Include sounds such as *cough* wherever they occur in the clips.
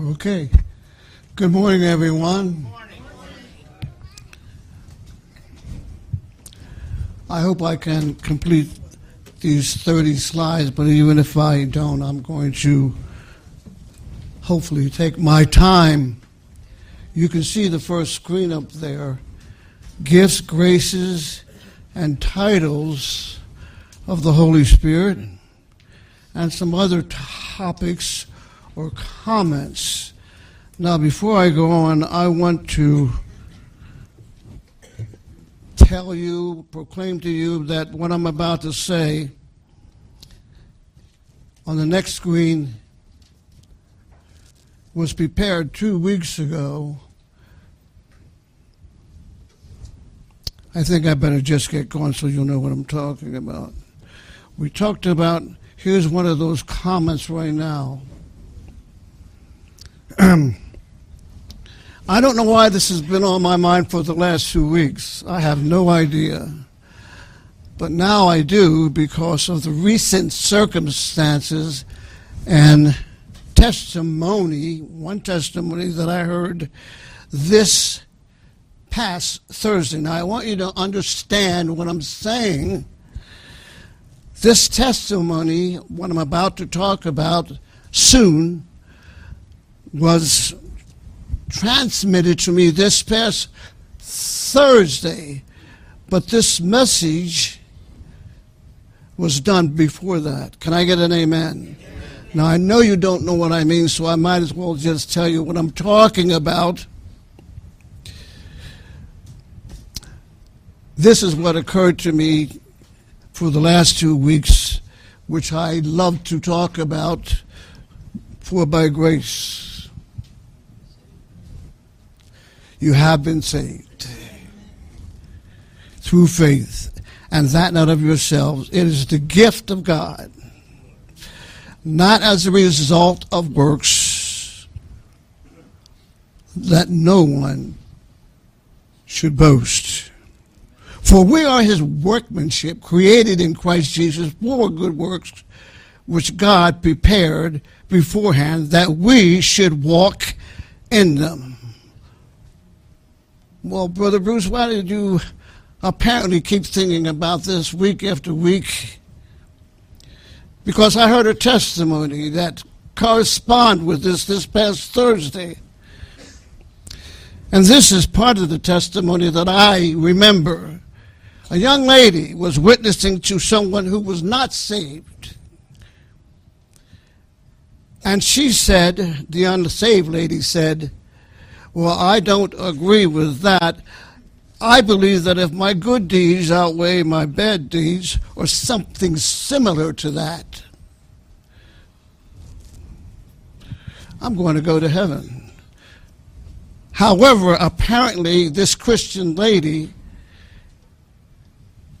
Okay. Good morning, everyone. I hope I can complete these 30 slides, but even if I don't, I'm going to hopefully take my time. You can see the first screen up there gifts, graces, and titles of the Holy Spirit, and some other topics or comments. Now, before I go on, I want to tell you, proclaim to you that what I'm about to say on the next screen was prepared two weeks ago. I think I better just get going so you'll know what I'm talking about. We talked about, here's one of those comments right now. *clears throat* I don't know why this has been on my mind for the last two weeks. I have no idea. But now I do because of the recent circumstances and testimony, one testimony that I heard this past Thursday. Now, I want you to understand what I'm saying. This testimony, what I'm about to talk about soon, was transmitted to me this past Thursday, but this message was done before that. Can I get an amen? amen? Now, I know you don't know what I mean, so I might as well just tell you what I'm talking about. This is what occurred to me for the last two weeks, which I love to talk about, for by grace you have been saved through faith, and that not of yourselves. It is the gift of God, not as a result of works, that no one should boast. For we are his workmanship, created in Christ Jesus for good works, which God prepared beforehand that we should walk in them. Well, Brother Bruce, why did you apparently keep thinking about this week after week? Because I heard a testimony that correspond with this this past Thursday. And this is part of the testimony that I remember. A young lady was witnessing to someone who was not saved. And she said, the unsaved lady said, well, I don't agree with that. I believe that if my good deeds outweigh my bad deeds, or something similar to that, I'm going to go to heaven. However, apparently, this Christian lady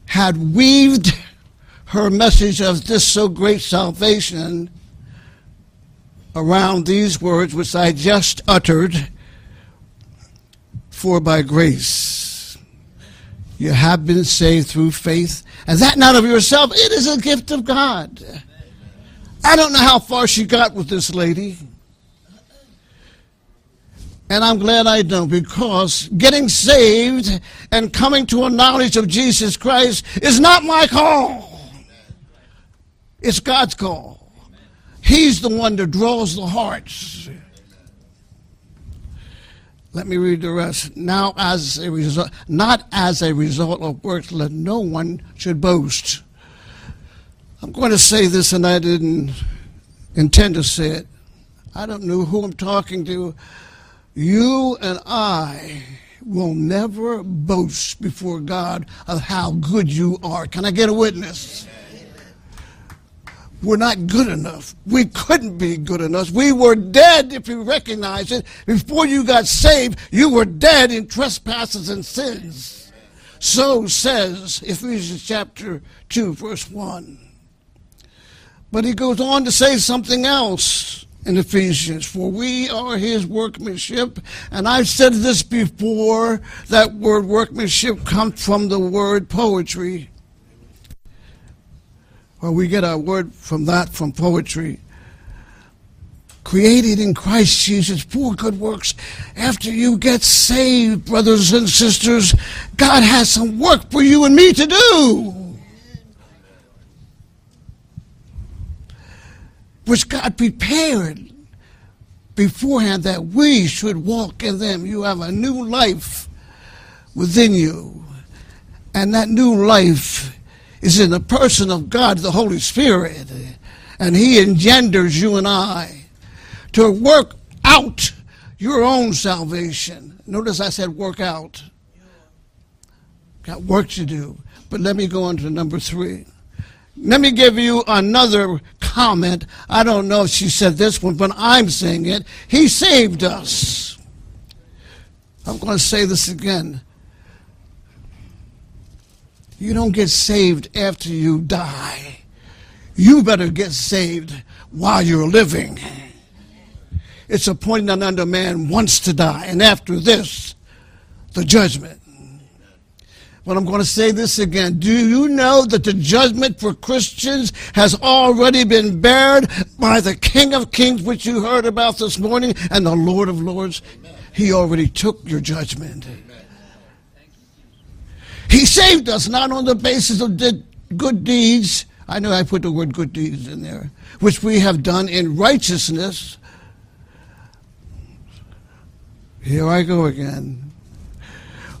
had weaved her message of this so great salvation around these words which I just uttered for by grace you have been saved through faith, and that not of yourself, it is a gift of God. I don't know how far she got with this lady. And I'm glad I don't because getting saved and coming to a knowledge of Jesus Christ is not my call. It's God's call. He's the one that draws the hearts. Let me read the rest. Now, as a result, not as a result of works, let no one should boast. I'm going to say this, and I didn't intend to say it. I don't know who I'm talking to. You and I will never boast before God of how good you are. Can I get a witness? We're not good enough. We couldn't be good enough. We were dead, if you recognize it. Before you got saved, you were dead in trespasses and sins. So says Ephesians chapter 2, verse 1. But he goes on to say something else in Ephesians. For we are his workmanship. And I've said this before that word workmanship comes from the word poetry. Well, we get our word from that from poetry. created in Christ Jesus for good works. After you get saved, brothers and sisters, God has some work for you and me to do. Which God prepared beforehand that we should walk in them. You have a new life within you. And that new life is in the person of God, the Holy Spirit. And He engenders you and I to work out your own salvation. Notice I said work out. Got work to do. But let me go on to number three. Let me give you another comment. I don't know if she said this one, but I'm saying it. He saved us. I'm going to say this again. You don't get saved after you die. You better get saved while you're living. It's appointed unto man once to die, and after this, the judgment. But I'm going to say this again. Do you know that the judgment for Christians has already been bared by the King of Kings, which you heard about this morning, and the Lord of Lords? He already took your judgment. He saved us not on the basis of good deeds. I know I put the word good deeds in there, which we have done in righteousness. Here I go again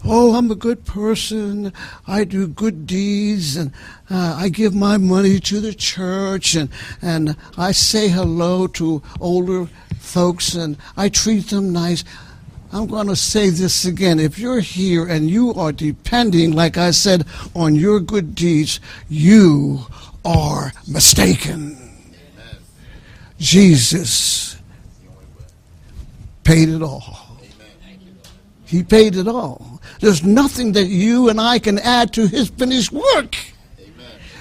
oh, I'm a good person. I do good deeds and uh, I give my money to the church and, and I say hello to older folks and I treat them nice. I'm going to say this again. If you're here and you are depending, like I said, on your good deeds, you are mistaken. Jesus paid it all. He paid it all. There's nothing that you and I can add to his finished work.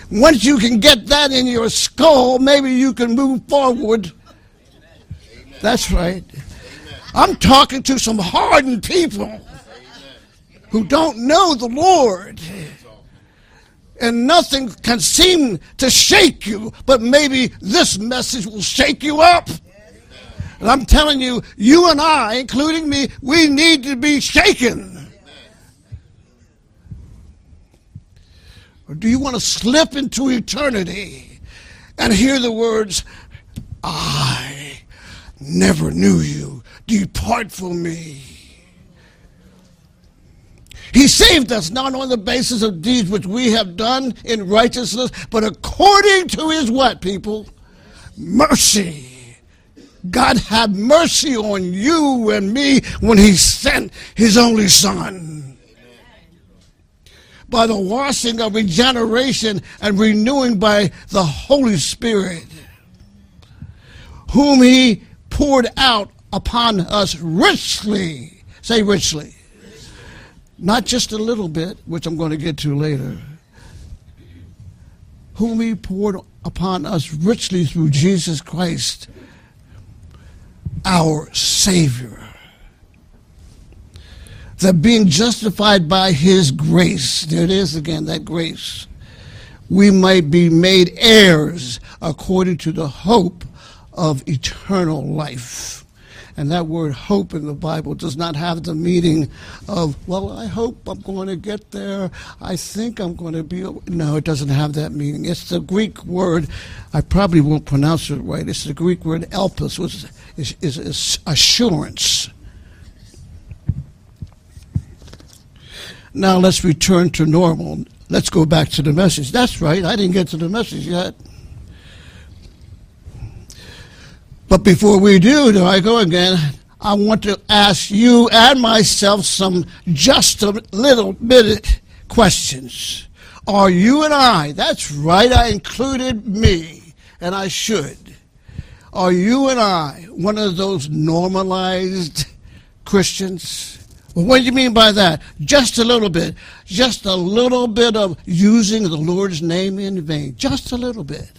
Once you can get that in your skull, maybe you can move forward. That's right. I'm talking to some hardened people who don't know the Lord. And nothing can seem to shake you, but maybe this message will shake you up. And I'm telling you, you and I, including me, we need to be shaken. Or do you want to slip into eternity and hear the words, I never knew you, depart from me? He saved us not on the basis of deeds which we have done in righteousness, but according to his what, people? Mercy. God had mercy on you and me when he sent his only son. By the washing of regeneration and renewing by the Holy Spirit, whom he poured out upon us richly. Say richly. Not just a little bit, which I'm going to get to later. Whom he poured upon us richly through Jesus Christ our Savior. That being justified by His grace, there it is again, that grace, we might be made heirs according to the hope of eternal life. And that word hope in the Bible does not have the meaning of, well, I hope I'm going to get there. I think I'm going to be. No, it doesn't have that meaning. It's the Greek word, I probably won't pronounce it right. It's the Greek word elpis, which is, is, is assurance. Now let's return to normal. Let's go back to the message. That's right, I didn't get to the message yet. But before we do, do I go again? I want to ask you and myself some just a little bit questions. Are you and I, that's right, I included me, and I should. Are you and I one of those normalized Christians? Well, what do you mean by that? Just a little bit. Just a little bit of using the Lord's name in vain. Just a little bit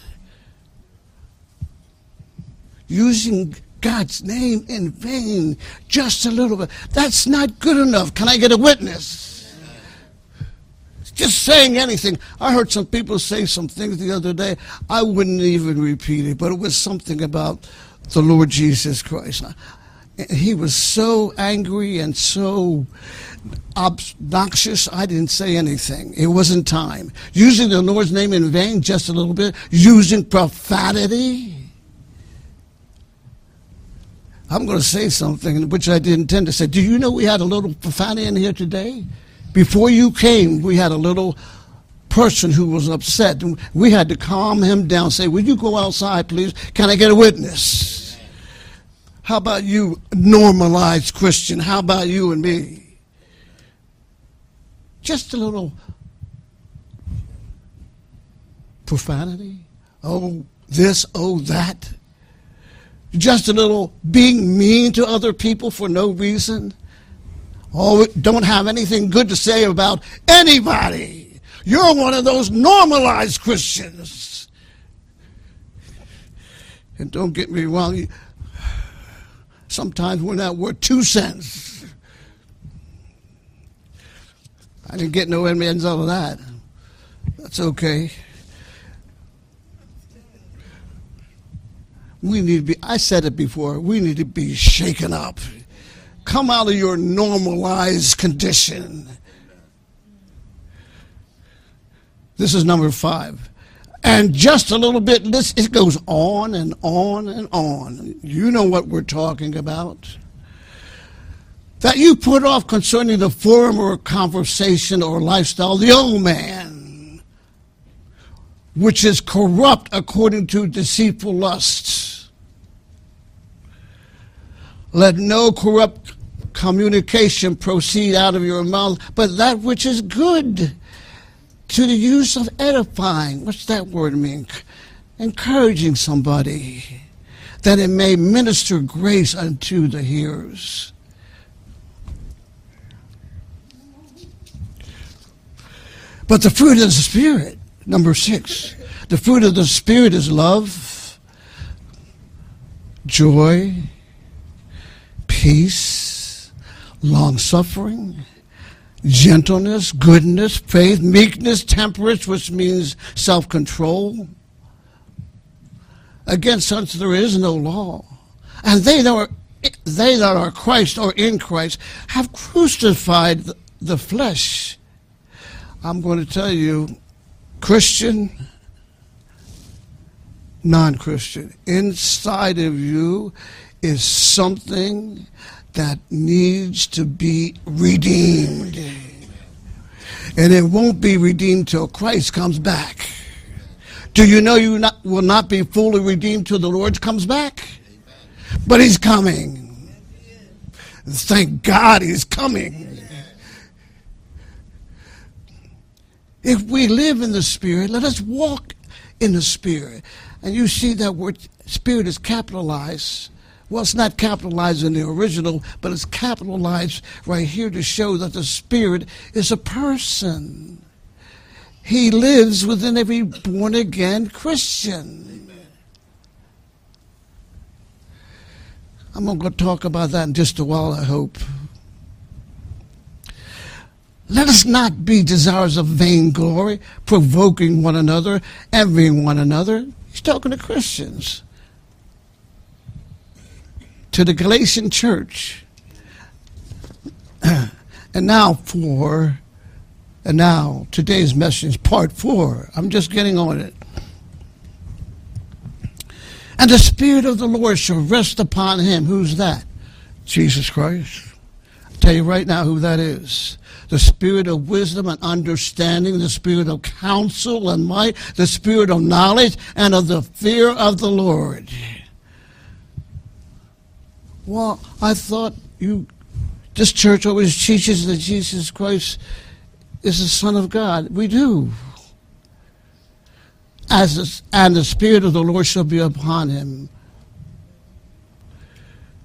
using God's name in vain just a little bit. That's not good enough. Can I get a witness? Just saying anything. I heard some people say some things the other day. I wouldn't even repeat it, but it was something about the Lord Jesus Christ. He was so angry and so obnoxious, I didn't say anything. It wasn't time. Using the Lord's name in vain just a little bit, using profanity. I'm going to say something which I didn't intend to say. Do you know we had a little profanity in here today? Before you came, we had a little person who was upset. and We had to calm him down, say, Will you go outside, please? Can I get a witness? How about you, normalized Christian? How about you and me? Just a little profanity. Oh, this, oh, that. Just a little being mean to other people for no reason. Oh, don't have anything good to say about anybody. You're one of those normalized Christians. And don't get me wrong, sometimes we're not worth two cents. I didn't get no ends out of that. That's okay. We need to be, I said it before, we need to be shaken up. Come out of your normalized condition. This is number five. And just a little bit, this, it goes on and on and on. You know what we're talking about that you put off concerning the former conversation or lifestyle, the old man, which is corrupt according to deceitful lusts. Let no corrupt communication proceed out of your mouth, but that which is good to the use of edifying. What's that word mean? Encouraging somebody that it may minister grace unto the hearers. But the fruit of the Spirit, number six, the fruit of the Spirit is love, joy, peace, long suffering, gentleness, goodness, faith, meekness, temperance, which means self control. Against such there is no law. And they that are they that are Christ or in Christ have crucified the flesh I'm going to tell you, Christian, non Christian, inside of you is something that needs to be redeemed. And it won't be redeemed till Christ comes back. Do you know you not, will not be fully redeemed till the Lord comes back? But He's coming. Thank God He's coming. If we live in the Spirit, let us walk in the Spirit. And you see that word Spirit is capitalized. Well, it's not capitalized in the original, but it's capitalized right here to show that the Spirit is a person. He lives within every born again Christian. I'm going to talk about that in just a while, I hope. Let us not be desirous of vainglory, provoking one another, envying one another. He's talking to Christians. To the Galatian church. *clears throat* and now for, and now today's message, part four. I'm just getting on it. And the Spirit of the Lord shall rest upon him. Who's that? Jesus Christ. I'll tell you right now who that is the spirit of wisdom and understanding, the spirit of counsel and might, the spirit of knowledge and of the fear of the Lord. Well, I thought you, this church always teaches that Jesus Christ is the Son of God. We do. As a, and the Spirit of the Lord shall be upon him.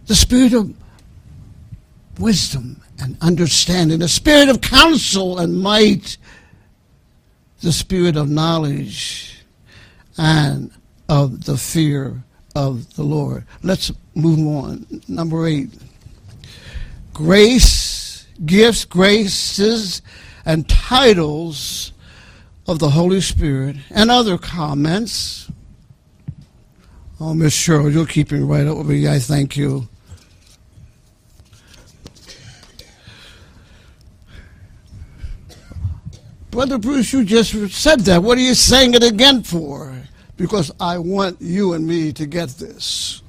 The Spirit of wisdom and understanding, the spirit of counsel and might, the spirit of knowledge and of the fear of the Lord. Let's move on. Number eight grace, gifts, graces, and titles of the Holy Spirit, and other comments Oh, Miss Cheryl, you're keeping right with me. I thank you. Brother Bruce, you just said that. What are you saying it again for? Because I want you and me to get this.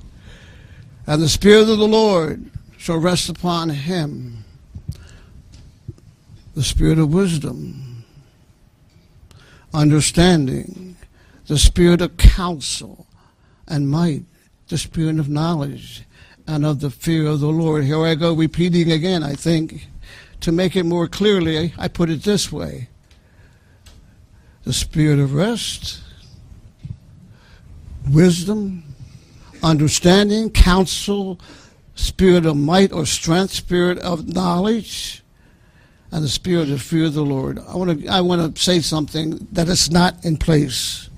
And the Spirit of the Lord shall rest upon him the Spirit of wisdom, understanding, the Spirit of counsel and might, the Spirit of knowledge and of the fear of the Lord. Here I go repeating again, I think. To make it more clearly, I put it this way the spirit of rest, wisdom, understanding, counsel, spirit of might or strength, spirit of knowledge, and the spirit of fear of the Lord. I want to I want to say something that is not in place.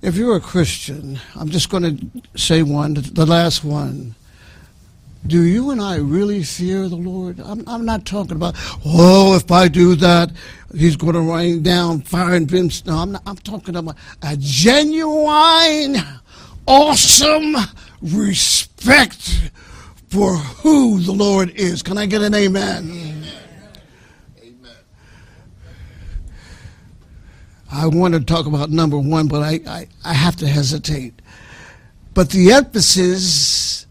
If you're a Christian, I'm just going to say one, the last one. Do you and I really fear the Lord? I'm, I'm not talking about, oh, if I do that, he's going to rain down fire and brimstone. No, I'm, not, I'm talking about a genuine, awesome respect for who the Lord is. Can I get an amen? amen. I want to talk about number one, but I, I, I have to hesitate. But the emphasis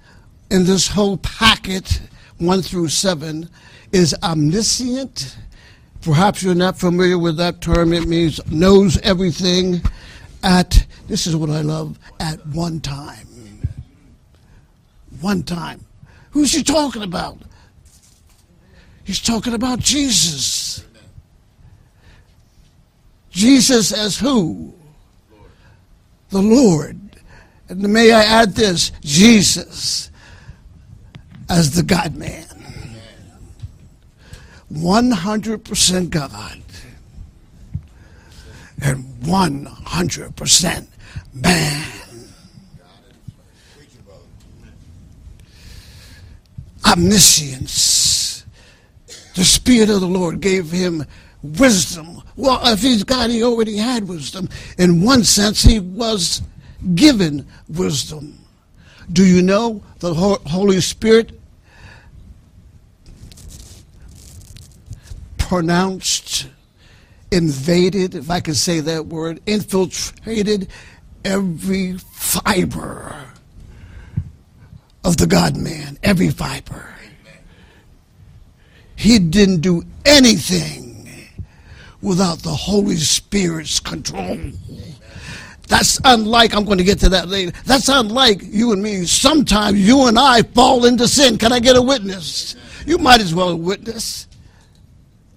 in this whole packet, 1 through 7, is omniscient. Perhaps you're not familiar with that term. It means knows everything at, this is what I love, at one time. One time. Who's he talking about? He's talking about Jesus. Jesus as who? The Lord. And may I add this Jesus as the God man. 100% God and 100% man. Omniscience. The Spirit of the Lord gave him wisdom. Well, if he's God, he already had wisdom. In one sense, he was given wisdom. Do you know the Holy Spirit pronounced, invaded, if I can say that word, infiltrated every fiber of the God man, every fiber. He didn't do anything without the Holy Spirit's control. That's unlike, I'm going to get to that later. That's unlike you and me. Sometimes you and I fall into sin. Can I get a witness? You might as well witness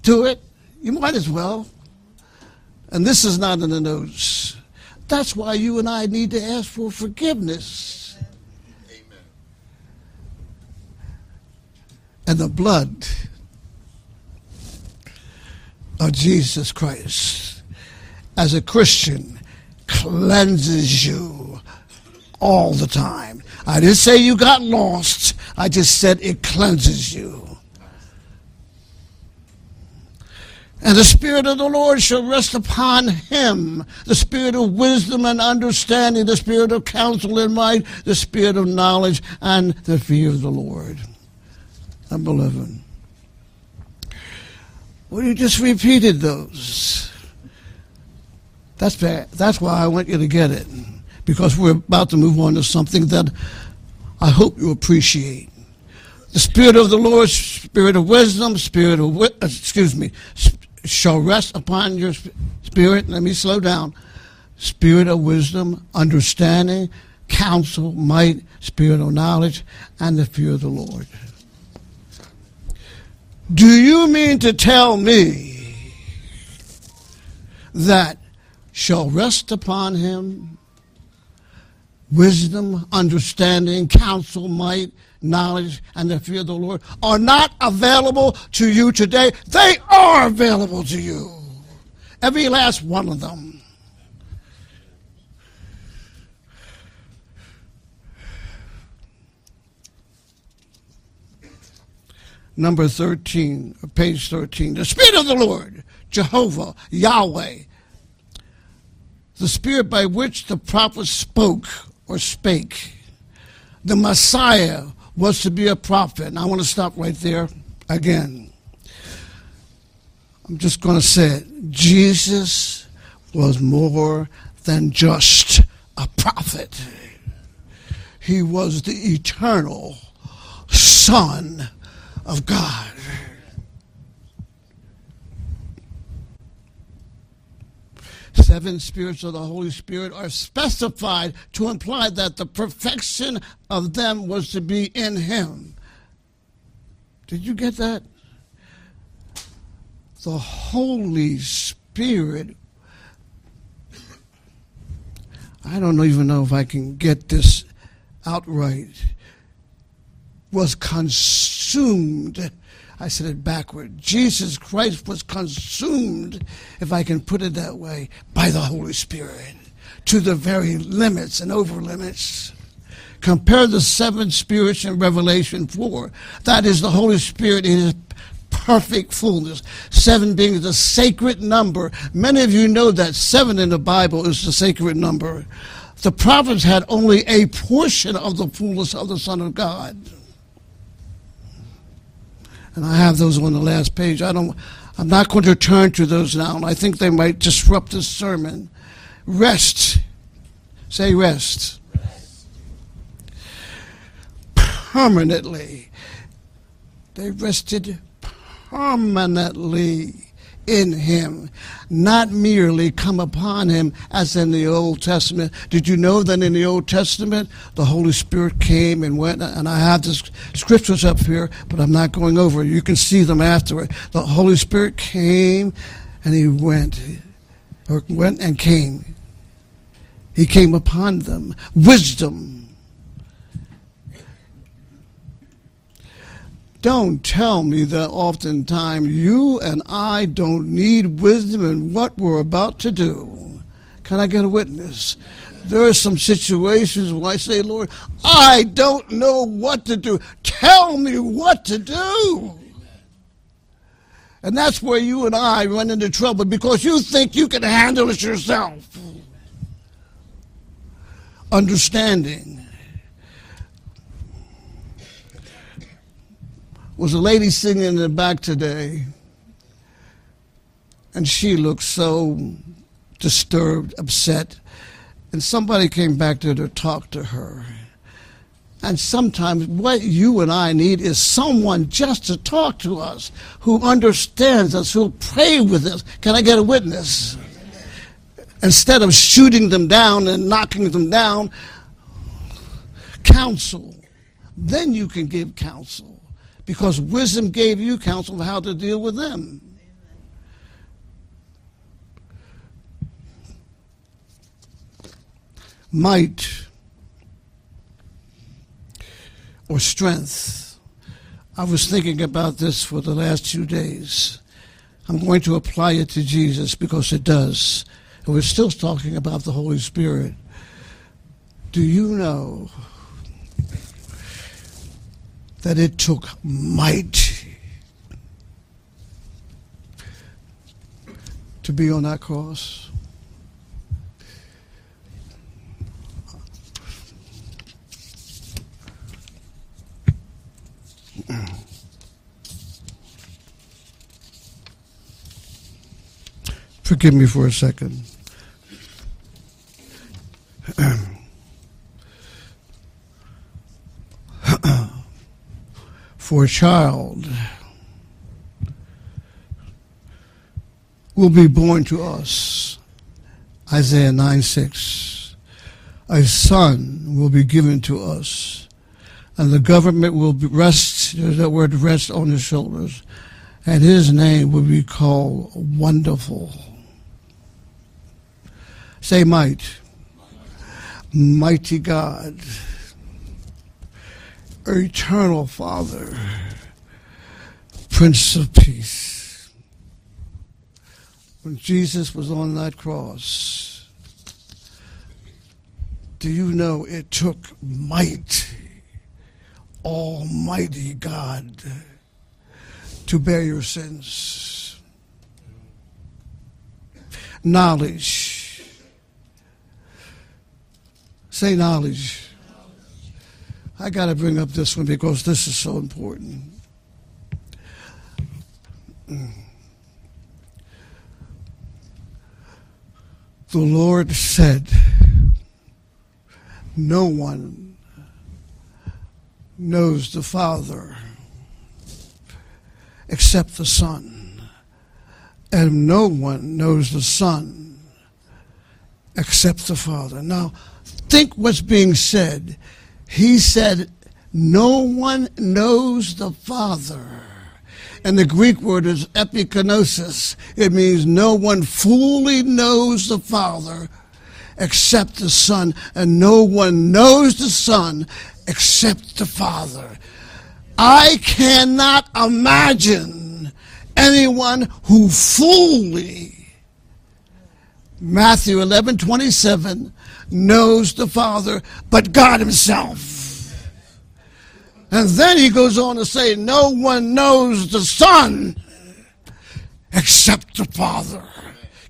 to it, you might as well. And this is not in the notes. That's why you and I need to ask for forgiveness. Amen. And the blood of Jesus Christ as a Christian cleanses you all the time. I didn't say you got lost. I just said it cleanses you. And the Spirit of the Lord shall rest upon him the Spirit of wisdom and understanding, the Spirit of counsel and might, the Spirit of knowledge and the fear of the Lord. Number 11. Well, you just repeated those. That's bad. That's why I want you to get it. Because we're about to move on to something that I hope you appreciate. The Spirit of the Lord, Spirit of wisdom, Spirit of, uh, excuse me, shall rest upon your spirit. Let me slow down. Spirit of wisdom, understanding, counsel, might, spirit of knowledge, and the fear of the Lord. Do you mean to tell me that shall rest upon him wisdom, understanding, counsel, might, knowledge, and the fear of the Lord are not available to you today. They are available to you. Every last one of them. Number 13, page 13. The Spirit of the Lord, Jehovah, Yahweh, the Spirit by which the prophets spoke or spake. The Messiah was to be a prophet. And I want to stop right there again. I'm just going to say it. Jesus was more than just a prophet. He was the eternal Son of God. Seven spirits of the Holy Spirit are specified to imply that the perfection of them was to be in Him. Did you get that? The Holy Spirit. I don't even know if I can get this outright. Was consumed I said it backward. Jesus Christ was consumed, if I can put it that way, by the Holy Spirit to the very limits and over limits. Compare the seven spirits in Revelation 4. That is the Holy Spirit in his perfect fullness. Seven being the sacred number. Many of you know that seven in the Bible is the sacred number. The prophets had only a portion of the fullness of the Son of God and I have those on the last page. I don't. I'm not going to turn to those now, I think they might disrupt the sermon. Rest. Say rest. rest. Permanently. They rested permanently in him, not merely come upon him as in the Old Testament. Did you know that in the Old Testament the Holy Spirit came and went? And I have the scriptures up here, but I'm not going over. You can see them afterward. The Holy Spirit came and he went, or went and came. He came upon them. Wisdom Don't tell me that oftentimes you and I don't need wisdom in what we're about to do. Can I get a witness? There are some situations where I say, Lord, I don't know what to do. Tell me what to do. And that's where you and I run into trouble because you think you can handle it yourself. Understanding was a lady singing in the back today, and she looked so disturbed, upset. And somebody came back there to talk to her. And sometimes what you and I need is someone just to talk to us who understands us, who'll pray with us. Can I get a witness? Instead of shooting them down and knocking them down, counsel. Then you can give counsel because wisdom gave you counsel of how to deal with them. Might or strength. I was thinking about this for the last two days. I'm going to apply it to Jesus because it does. And we're still talking about the Holy Spirit. Do you know that it took might to be on that cross. Forgive me for a second. *clears throat* for a child will be born to us. Isaiah 9 6. A son will be given to us, and the government will rest, there's that word rest on his shoulders, and his name will be called Wonderful. Say might. Mighty God eternal Father, Prince of Peace. When Jesus was on that cross, do you know it took might, Almighty God, to bear your sins? Knowledge, Say knowledge. I got to bring up this one because this is so important. The Lord said, No one knows the Father except the Son, and no one knows the Son except the Father. Now, think what's being said. He said, No one knows the Father. And the Greek word is epigenosis. It means no one fully knows the Father except the Son, and no one knows the Son except the Father. I cannot imagine anyone who fully, Matthew 11 27, knows the Father but God Himself. And then he goes on to say, No one knows the Son except the Father.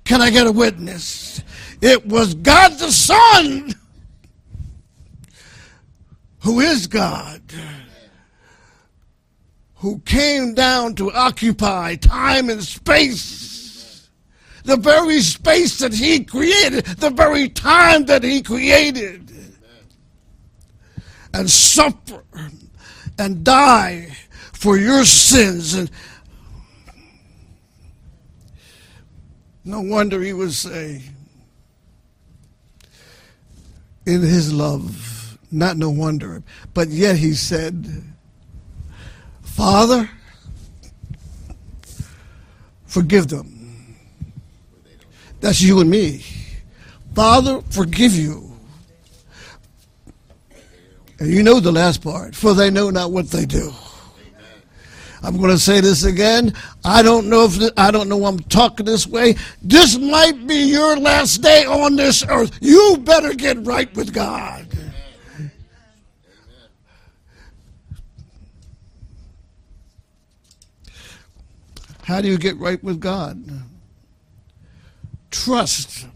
Can I get a witness? It was God the Son who is God who came down to occupy time and space. The very space that he created, the very time that he created. And suffer and die for your sins. And no wonder he would say, in his love, not no wonder, but yet he said, Father, forgive them. That's you and me. Father, forgive you. And you know the last part, for they know not what they do. I'm going to say this again. I don't know if I don't know I'm talking this way. This might be your last day on this earth. You better get right with God. How do you get right with God? Trust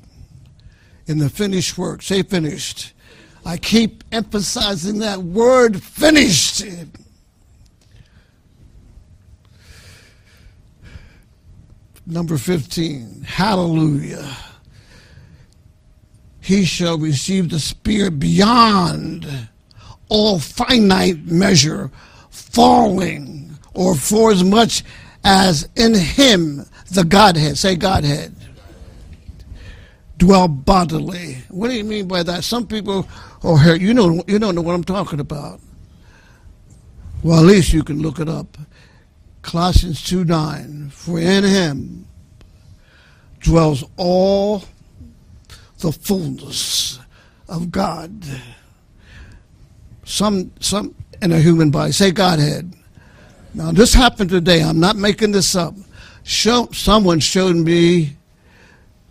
in the finished work. Say finished. I keep emphasizing that word finished. Number 15. Hallelujah. He shall receive the Spirit beyond all finite measure, falling, or for as much as in him the Godhead, say Godhead, dwell bodily. What do you mean by that? Some people, oh, here, you know, you don't know what I'm talking about. Well, at least you can look it up. Colossians 2 9. For in him dwells all the fullness of God. Some, some in a human body. Say Godhead. Now, this happened today. I'm not making this up. Show, someone showed me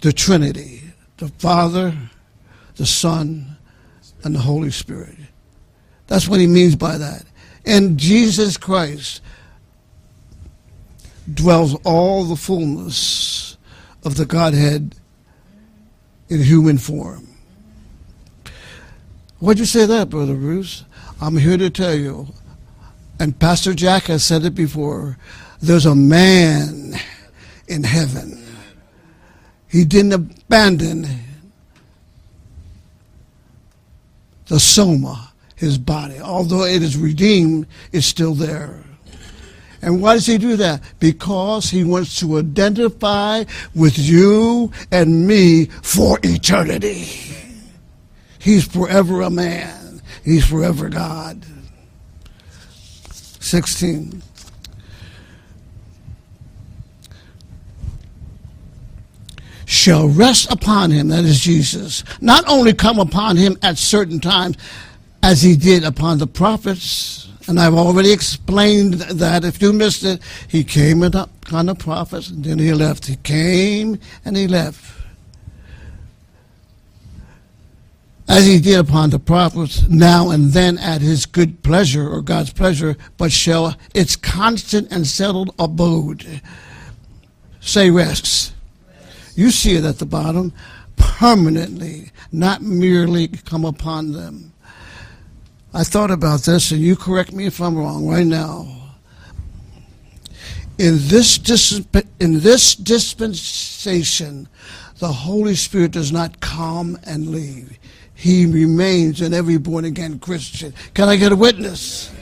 the Trinity the Father, the Son, and the Holy Spirit. That's what he means by that. And Jesus Christ dwells all the fullness of the Godhead in human form. Why'd you say that, Brother Bruce? I'm here to tell you and Pastor Jack has said it before, there's a man in heaven. He didn't abandon the soma, his body. Although it is redeemed, it's still there. And why does he do that? Because he wants to identify with you and me for eternity. He's forever a man. He's forever God. 16. Shall rest upon him, that is Jesus, not only come upon him at certain times, as he did upon the prophets, and I've already explained that. If you missed it, he came upon the prophets and then he left. He came and he left. as he did upon the prophets, now and then at his good pleasure or God's pleasure, but shall its constant and settled abode say rests. You see it at the bottom. permanently, not merely come upon them. I thought about this, and you correct me if I'm wrong right now. In this, disp- in this dispensation, the Holy Spirit does not come and leave. He remains in every born again Christian. Can I get a witness?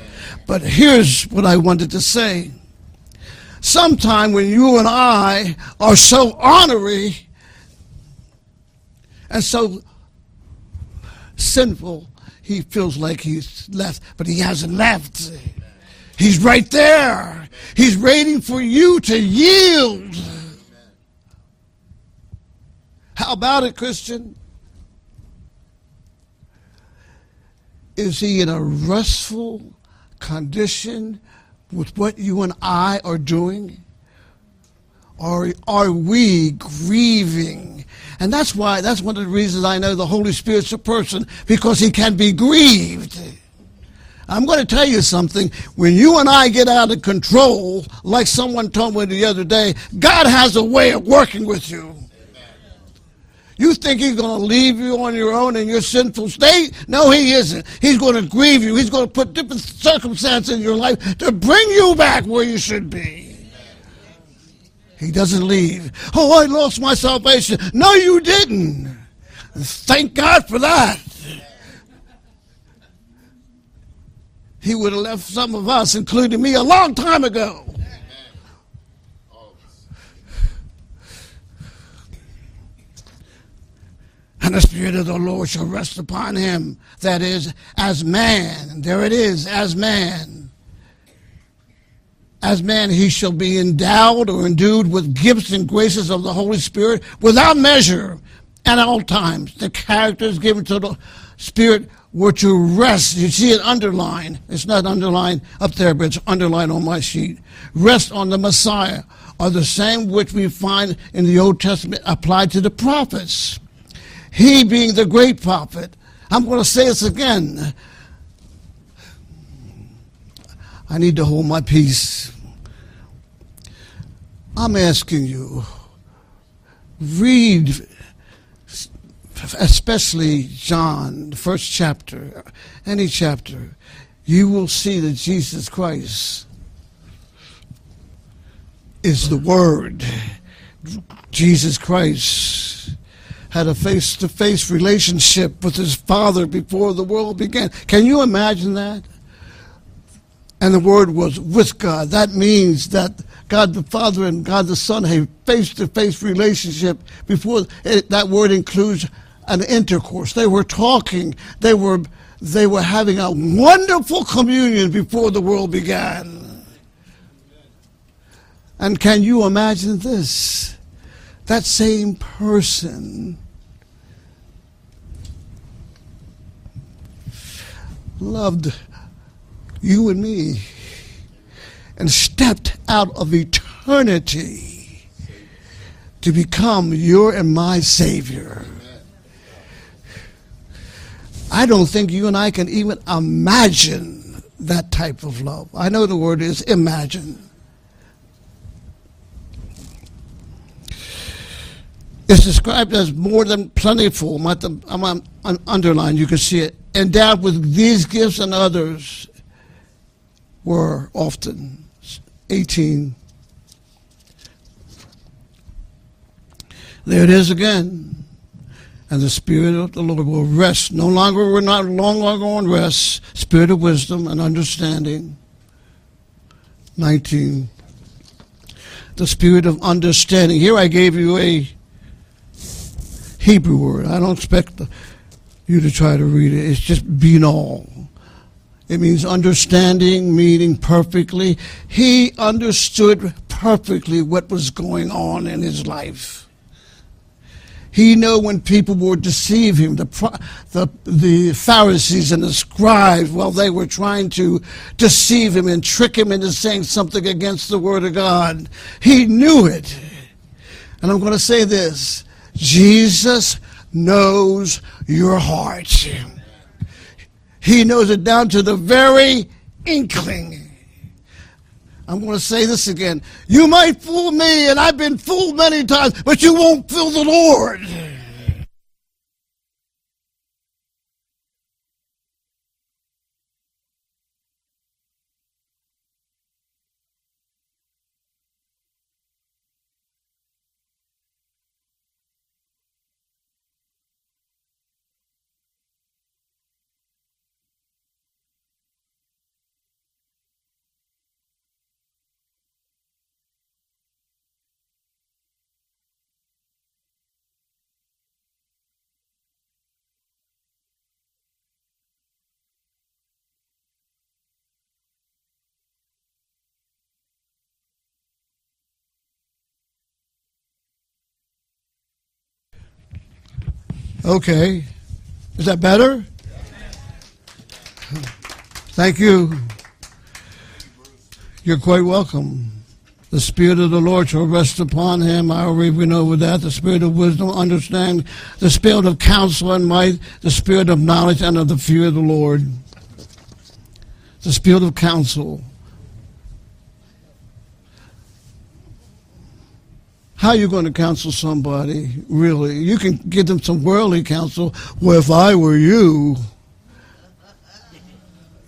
But here's what I wanted to say. Sometime when you and I are so honorary and so sinful, he feels like he's left, but he hasn't left. He's right there. He's waiting for you to yield. How about it, Christian? Is he in a restful condition with what you and I are doing? Or are we grieving? And that's why, that's one of the reasons I know the Holy Spirit's a person, because he can be grieved. I'm going to tell you something. When you and I get out of control, like someone told me the other day, God has a way of working with you. You think he's going to leave you on your own in your sinful state? No, he isn't. He's going to grieve you. He's going to put different circumstances in your life to bring you back where you should be. He doesn't leave. Oh, I lost my salvation. No, you didn't. Thank God for that. He would have left some of us, including me, a long time ago. And the Spirit of the Lord shall rest upon him. That is, as man. There it is, as man. As man, he shall be endowed or endued with gifts and graces of the Holy Spirit without measure at all times. The characters given to the Spirit were to rest. You see it underlined. It's not underlined up there, but it's underlined on my sheet. Rest on the Messiah are the same which we find in the Old Testament applied to the prophets. He being the great prophet. I'm going to say this again. I need to hold my peace. I'm asking you, read, especially John, the first chapter, any chapter. You will see that Jesus Christ is the Word. Jesus Christ had a face to face relationship with his father before the world began. Can you imagine that? And the word was with God. That means that God the Father and God the Son had face to face relationship before it, that word includes an intercourse. They were talking. They were they were having a wonderful communion before the world began. And can you imagine this? That same person loved you and me and stepped out of eternity to become your and my Savior. I don't think you and I can even imagine that type of love. I know the word is imagine. It's described as more than plentiful. I'm, I'm, I'm underlined. You can see it endowed with these gifts and others were often 18. There it is again. And the Spirit of the Lord will rest. No longer, we're not long longer on rest. Spirit of wisdom and understanding. 19. The Spirit of understanding. Here I gave you a Hebrew word. I don't expect the you to try to read it. It's just binah. It means understanding, meaning perfectly. He understood perfectly what was going on in his life. He knew when people would deceive him, the, the, the Pharisees and the scribes, while they were trying to deceive him and trick him into saying something against the Word of God. He knew it. And I'm going to say this Jesus knows your heart. He knows it down to the very inkling. I'm going to say this again. You might fool me, and I've been fooled many times, but you won't fool the Lord. Okay. Is that better? Thank you. You're quite welcome. The Spirit of the Lord shall rest upon him. I already went over that. The Spirit of wisdom, understand. The Spirit of counsel and might. The Spirit of knowledge and of the fear of the Lord. The Spirit of counsel. How are you going to counsel somebody, really? You can give them some worldly counsel. Well, if I were you,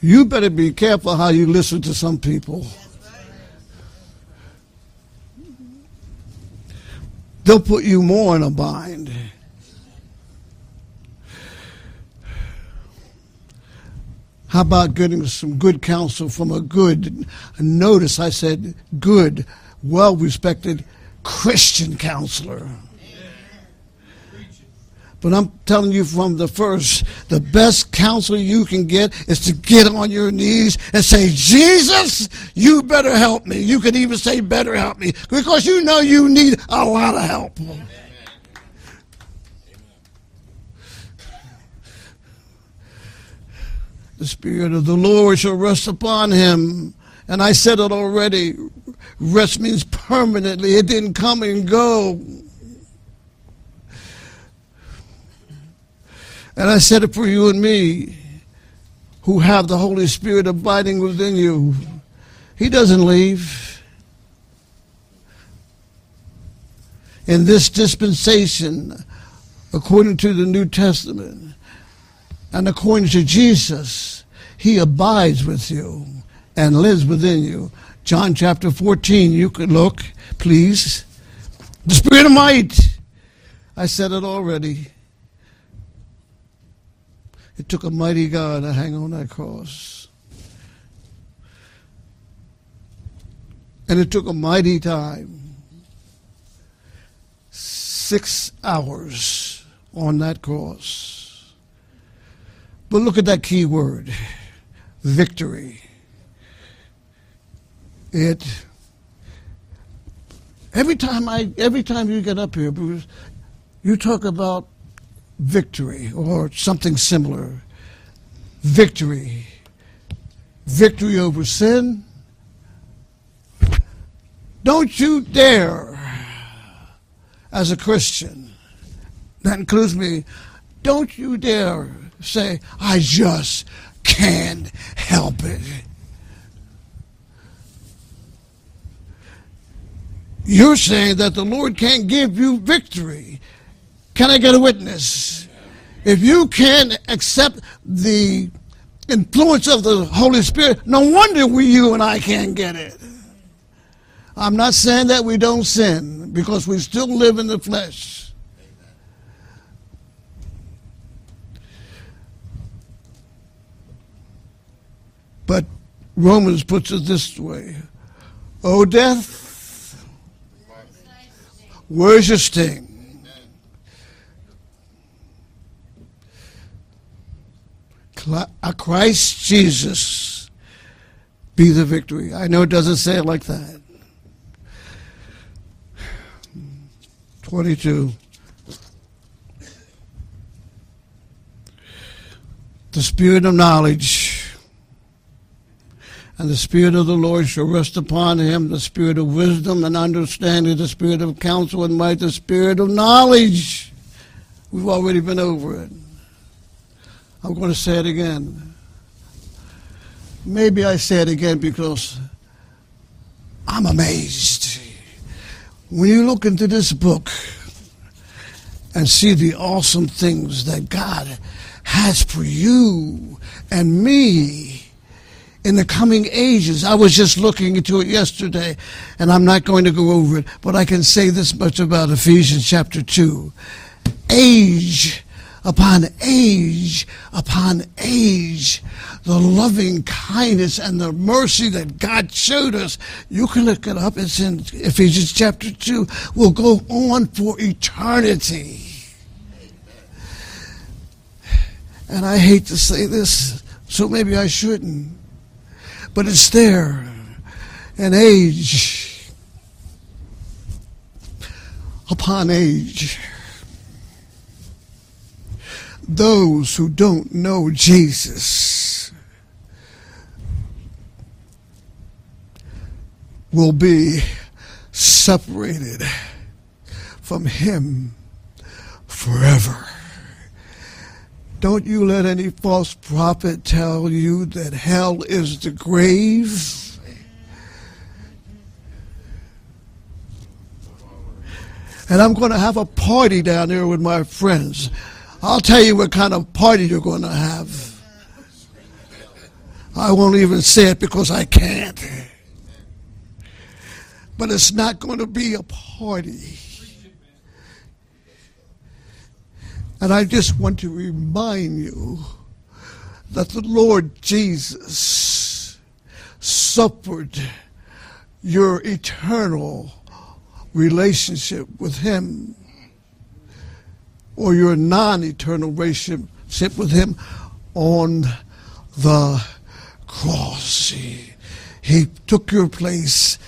you better be careful how you listen to some people. They'll put you more in a bind. How about getting some good counsel from a good, notice I said good, well respected Christian counselor? But I'm telling you from the first, the best counsel you can get is to get on your knees and say, Jesus, you better help me. You can even say, better help me, because you know you need a lot of help. The Spirit of the Lord shall rest upon him. And I said it already. Rest means permanently. It didn't come and go. And I said it for you and me who have the Holy Spirit abiding within you. He doesn't leave. In this dispensation, according to the New Testament, and according to Jesus, He abides with you and lives within you. John chapter 14, you could look, please. The Spirit of might. I said it already. It took a mighty God to hang on that cross. And it took a mighty time. Six hours on that cross. But look at that key word victory. It every time I every time you get up here, Bruce, you talk about victory or something similar. Victory. Victory over sin. Don't you dare, as a Christian, that includes me, don't you dare say, I just can't help it. You're saying that the Lord can't give you victory. Can I get a witness? If you can't accept the influence of the Holy Spirit, no wonder we, you and I can't get it. I'm not saying that we don't sin because we still live in the flesh. But Romans puts it this way O death, where's your sting? Christ Jesus be the victory. I know it doesn't say it like that. 22. The spirit of knowledge and the spirit of the Lord shall rest upon him, the spirit of wisdom and understanding, the spirit of counsel and might, the spirit of knowledge. We've already been over it. I'm going to say it again. Maybe I say it again because I'm amazed. When you look into this book and see the awesome things that God has for you and me in the coming ages. I was just looking into it yesterday, and I'm not going to go over it, but I can say this much about Ephesians chapter 2. Age upon age upon age, the loving kindness and the mercy that God showed us. You can look it up. It's in Ephesians chapter 2. Will go on for eternity. And I hate to say this, so maybe I shouldn't. But it's there. And age upon age those who don't know Jesus will be separated from Him forever. Don't you let any false prophet tell you that hell is the grave. And I'm going to have a party down there with my friends. I'll tell you what kind of party you're going to have. I won't even say it because I can't. But it's not going to be a party. And I just want to remind you that the Lord Jesus suffered your eternal relationship with Him or your non eternal relationship with Him on the cross. He, he took your place.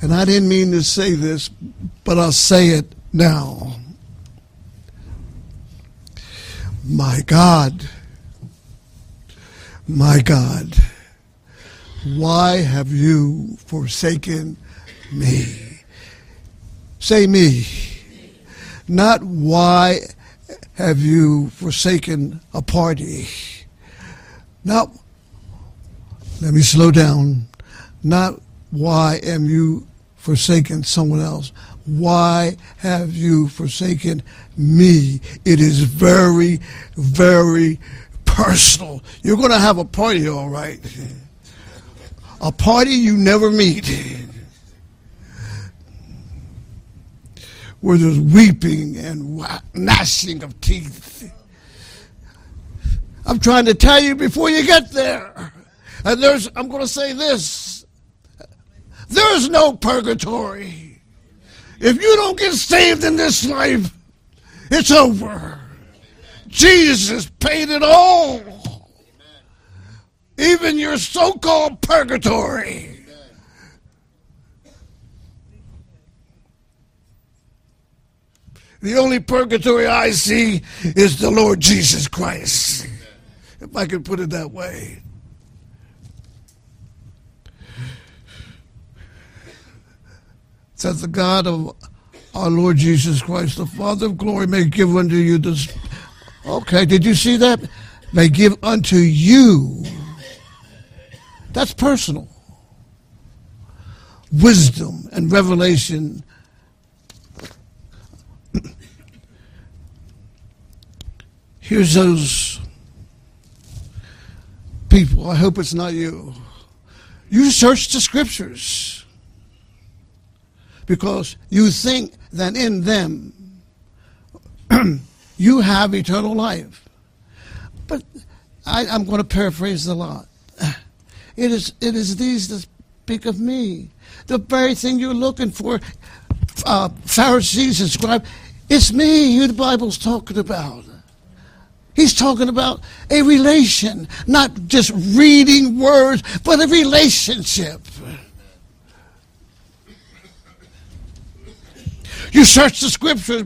And I didn't mean to say this, but I'll say it now. My God, my God, why have you forsaken me? Say me. Not why have you forsaken a party. Not, let me slow down. Not why am you forsaken someone else? Why have you forsaken me? It is very, very personal. You're going to have a party, all right. A party you never meet. Where there's weeping and gnashing of teeth. I'm trying to tell you before you get there. And there's, I'm going to say this. There's no purgatory. If you don't get saved in this life, it's over. Jesus paid it all. Even your so called purgatory. The only purgatory I see is the Lord Jesus Christ, if I could put it that way. That the God of our Lord Jesus Christ, the Father of glory, may give unto you this. Okay, did you see that? May give unto you. That's personal. Wisdom and revelation. Here's those people. I hope it's not you. You search the scriptures because you think that in them *clears throat* you have eternal life. But I, am going to paraphrase a lot. *sighs* It is, it is these that speak of me. The very thing you're looking for, uh, Pharisees and scribes, it's me who the Bible's talking about. He's talking about a relation, not just reading words, but a relationship. You search the scriptures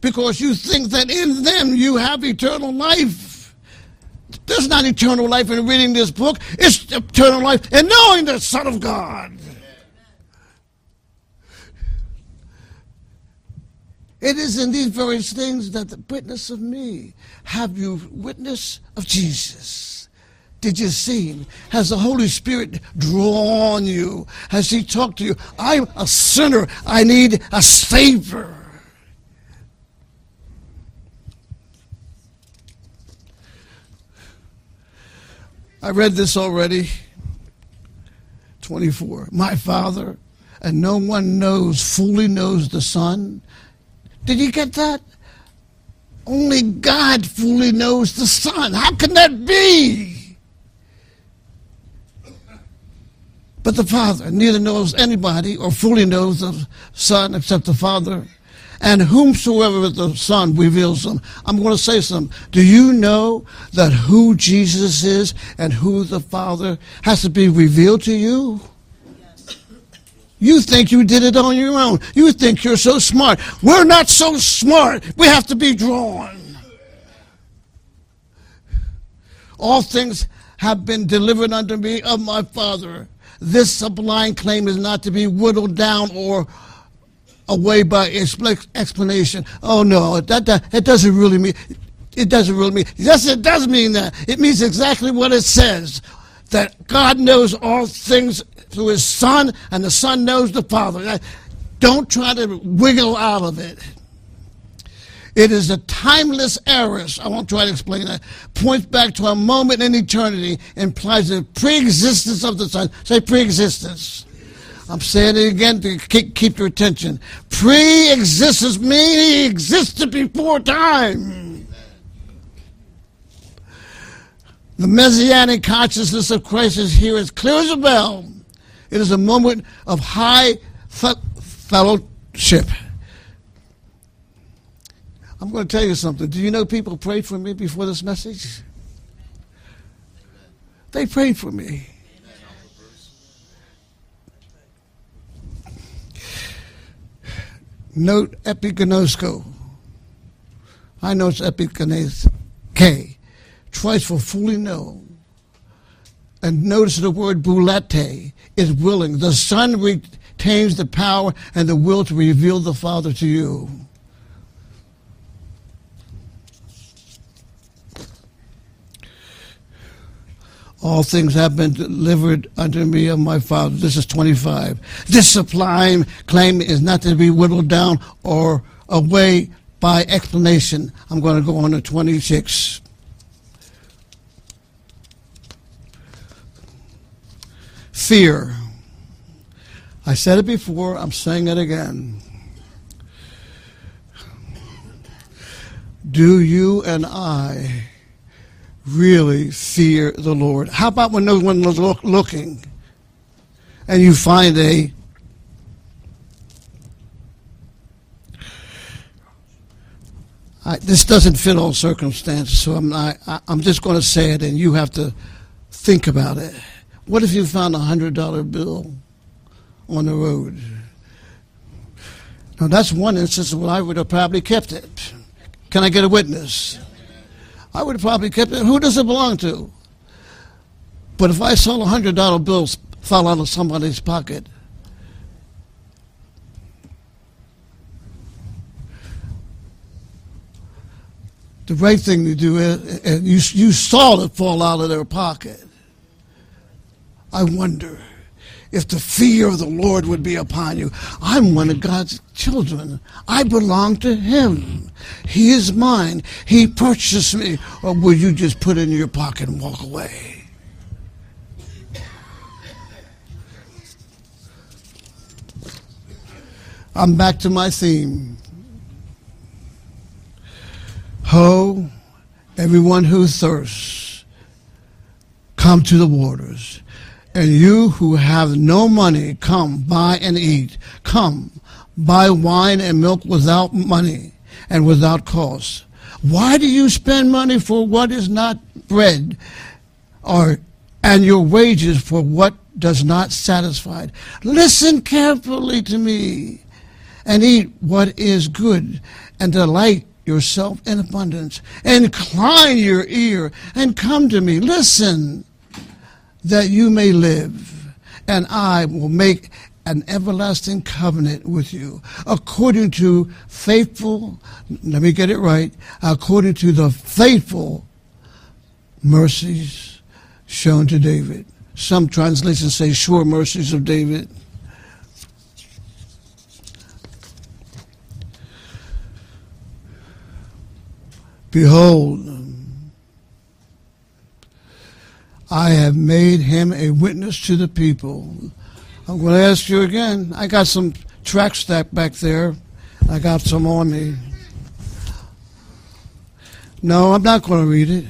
because you think that in them you have eternal life. There's not eternal life in reading this book. It's eternal life in knowing the Son of God. It is in these various things that the witness of me. Have you witness of Jesus? Did you see? Has the Holy Spirit drawn you? Has he talked to you? I'm a sinner. I need a Savior. I read this already. 24. My Father, and no one knows, fully knows the Son. Did you get that? Only God fully knows the Son. How can that be? But the Father neither knows anybody or fully knows the Son except the Father. And whomsoever the Son reveals them. I'm going to say something. Do you know that who Jesus is and who the Father has to be revealed to you? You think you did it on your own. You think you're so smart. We're not so smart. We have to be drawn. All things have been delivered unto me of my Father. This sublime claim is not to be whittled down or away by explanation. Oh no, that, that it doesn't really mean it doesn't really mean. Yes, it does mean that. It means exactly what it says. That God knows all things through His Son, and the Son knows the Father. Don't try to wiggle out of it. It is a timeless aorist. I won't try to explain that. Points back to a moment in eternity, implies the pre-existence of the Son. Say pre-existence. I'm saying it again to keep, keep your attention. Pre-existence means he existed before time. The messianic consciousness of Christ is here as clear as a bell. It is a moment of high fellowship. I'm going to tell you something. Do you know people prayed for me before this message? They prayed for me. Note epiginosko. I know it's epiginosko. K. Twice for fully know. And notice the word boulete is willing. The Son retains the power and the will to reveal the Father to you. All things have been delivered unto me of my Father. This is 25. This sublime claim is not to be whittled down or away by explanation. I'm going to go on to 26. Fear. I said it before, I'm saying it again. Do you and I really fear the Lord? How about when no one was look, looking and you find a I, this doesn't fit all circumstances, so I'm not, I, I'm just going to say it, and you have to think about it. What if you found a hundred dollar bill on the road? Now that's one instance where I would have probably kept it. Can I get a witness? I would probably kept it. Who does it belong to? But if I saw a hundred dollar bill fall out of somebody's pocket, the right thing to do is, and you, you saw it fall out of their pocket. I wonder if the fear of the Lord would be upon you. I'm one of God's children. I belong to Him. He is mine. He purchased me. Or will you just put it in your pocket and walk away? I'm back to my theme. Ho, everyone who thirsts, come to the waters. And you who have no money, come, buy and eat. Come, buy wine and milk without money and without cost. Why do you spend money for what is not bread, or and your wages for what does not satisfy? Listen carefully to me, and eat what is good, and delight yourself in abundance. Incline your ear and come to me. Listen that you may live, and I will make an everlasting covenant with you, according to faithful, let me get it right, according to the faithful mercies shown to David. Some translations say sure mercies of David. Behold, I have made him a witness to the people. I'm going to ask you again. I got some track stack back there. I got some on me. No, I'm not going to read it.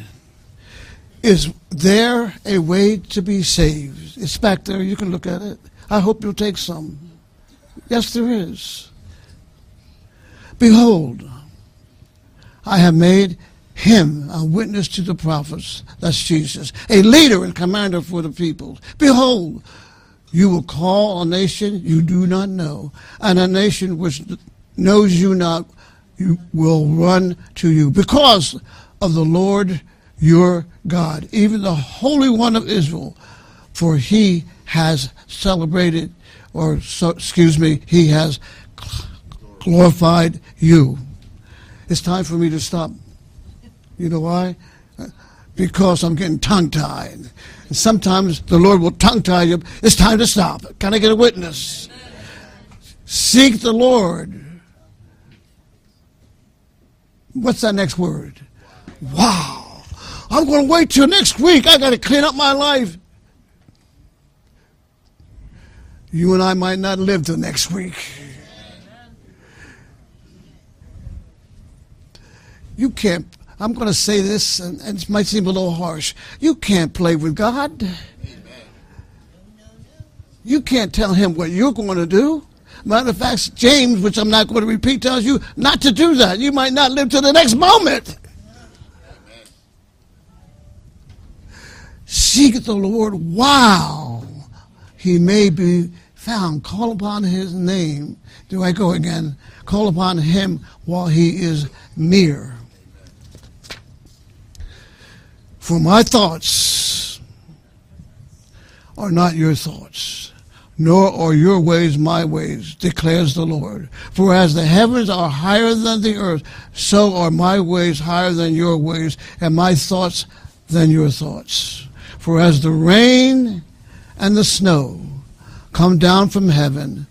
Is there a way to be saved? It's back there. You can look at it. I hope you'll take some. Yes, there is. Behold, I have made him a witness to the prophets. That's Jesus. A leader and commander for the people. Behold, you will call a nation you do not know, and a nation which knows you not you will run to you because of the Lord your God, even the Holy One of Israel, for he has celebrated, or so, excuse me, he has glorified you. It's time for me to stop. You know why? Because I'm getting tongue tied. And sometimes the Lord will tongue tie you. It's time to stop. Can I get a witness? Seek the Lord. What's that next word? Wow. I'm going to wait till next week. I got to clean up my life. You and I might not live till next week. You can't, I'm going to say this, and, and it might seem a little harsh. You can't play with God. You can't tell him what you're going to do. Matter of fact, James, which I'm not going to repeat, tells you not to do that. You might not live to the next moment. Seek the Lord while he may be found. Call upon his name. Do I go again? Call upon him while he is near. For my thoughts are not your thoughts, nor are your ways my ways, declares the Lord. For as the heavens are higher than the earth, so are my ways higher than your ways, and my thoughts than your thoughts. For as the rain and the snow come down from heaven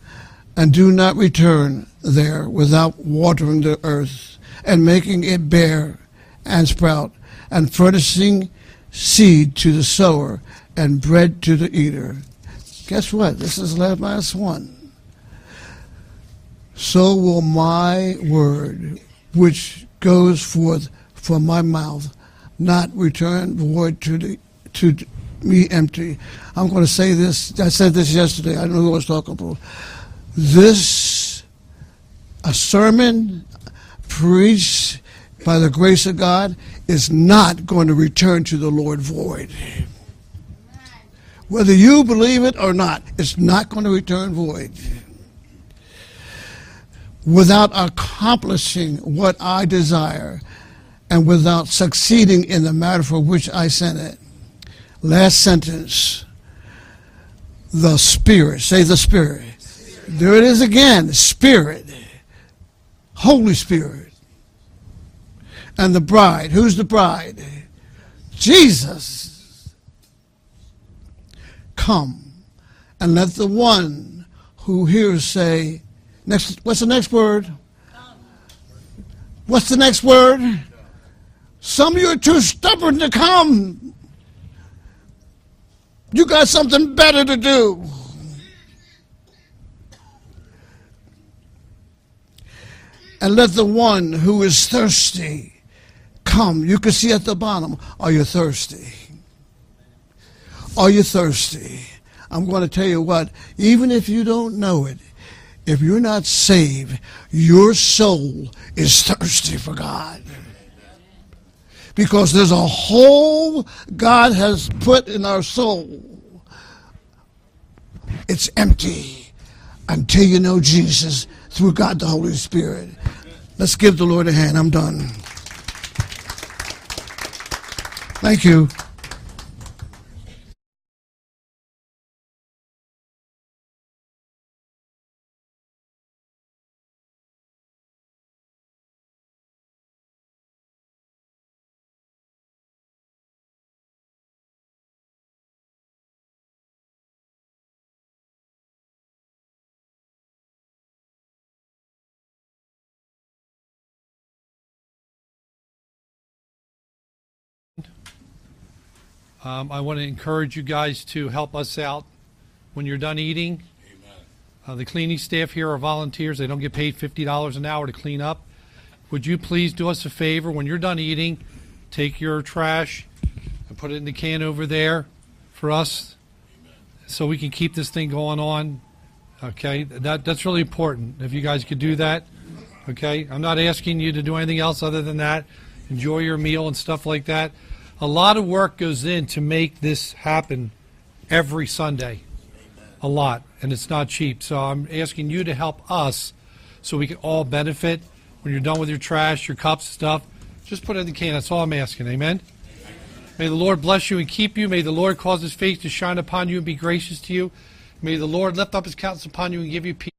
and do not return there without watering the earth and making it bear and sprout, and furnishing seed to the sower and bread to the eater. Guess what? This is the last one. So will my word, which goes forth from my mouth, not return void to the to me empty. I'm going to say this. I said this yesterday. I don't know who I was talking about. This a sermon preached by the grace of God, is not going to return to the Lord void. Whether you believe it or not, it's not going to return void. Without accomplishing what I desire and without succeeding in the matter for which I sent it. Last sentence. The Spirit. Say the Spirit. There it is again. Spirit. Holy Spirit and the bride. Who's the bride? Jesus. Come and let the one who hears say, next, what's the next word? What's the next word? Some of you are too stubborn to come. You got something better to do. And let the one who is thirsty come. You can see at the bottom, are you thirsty? Are you thirsty? I'm going to tell you what, even if you don't know it, if you're not saved, your soul is thirsty for God. Because there's a hole God has put in our soul. It's empty until you know Jesus through God the Holy Spirit. Let's give the Lord a hand. I'm done. Thank you. Um, I want to encourage you guys to help us out when you're done eating. Uh, the cleaning staff here are volunteers. They don't get paid $50 an hour to clean up. Would you please do us a favor when you're done eating, take your trash and put it in the can over there for us so we can keep this thing going on. Okay, that that's really important. If you guys could do that, okay. I'm not asking you to do anything else other than that. Enjoy your meal and stuff like that a lot of work goes in to make this happen every Sunday. A lot, and it's not cheap. So I'm asking you to help us so we can all benefit. When you're done with your trash, your cups, stuff, just put it in the can. That's all I'm asking. Amen. May the Lord bless you and keep you. May the Lord cause his face to shine upon you and be gracious to you. May the Lord lift up his countenance upon you and give you peace.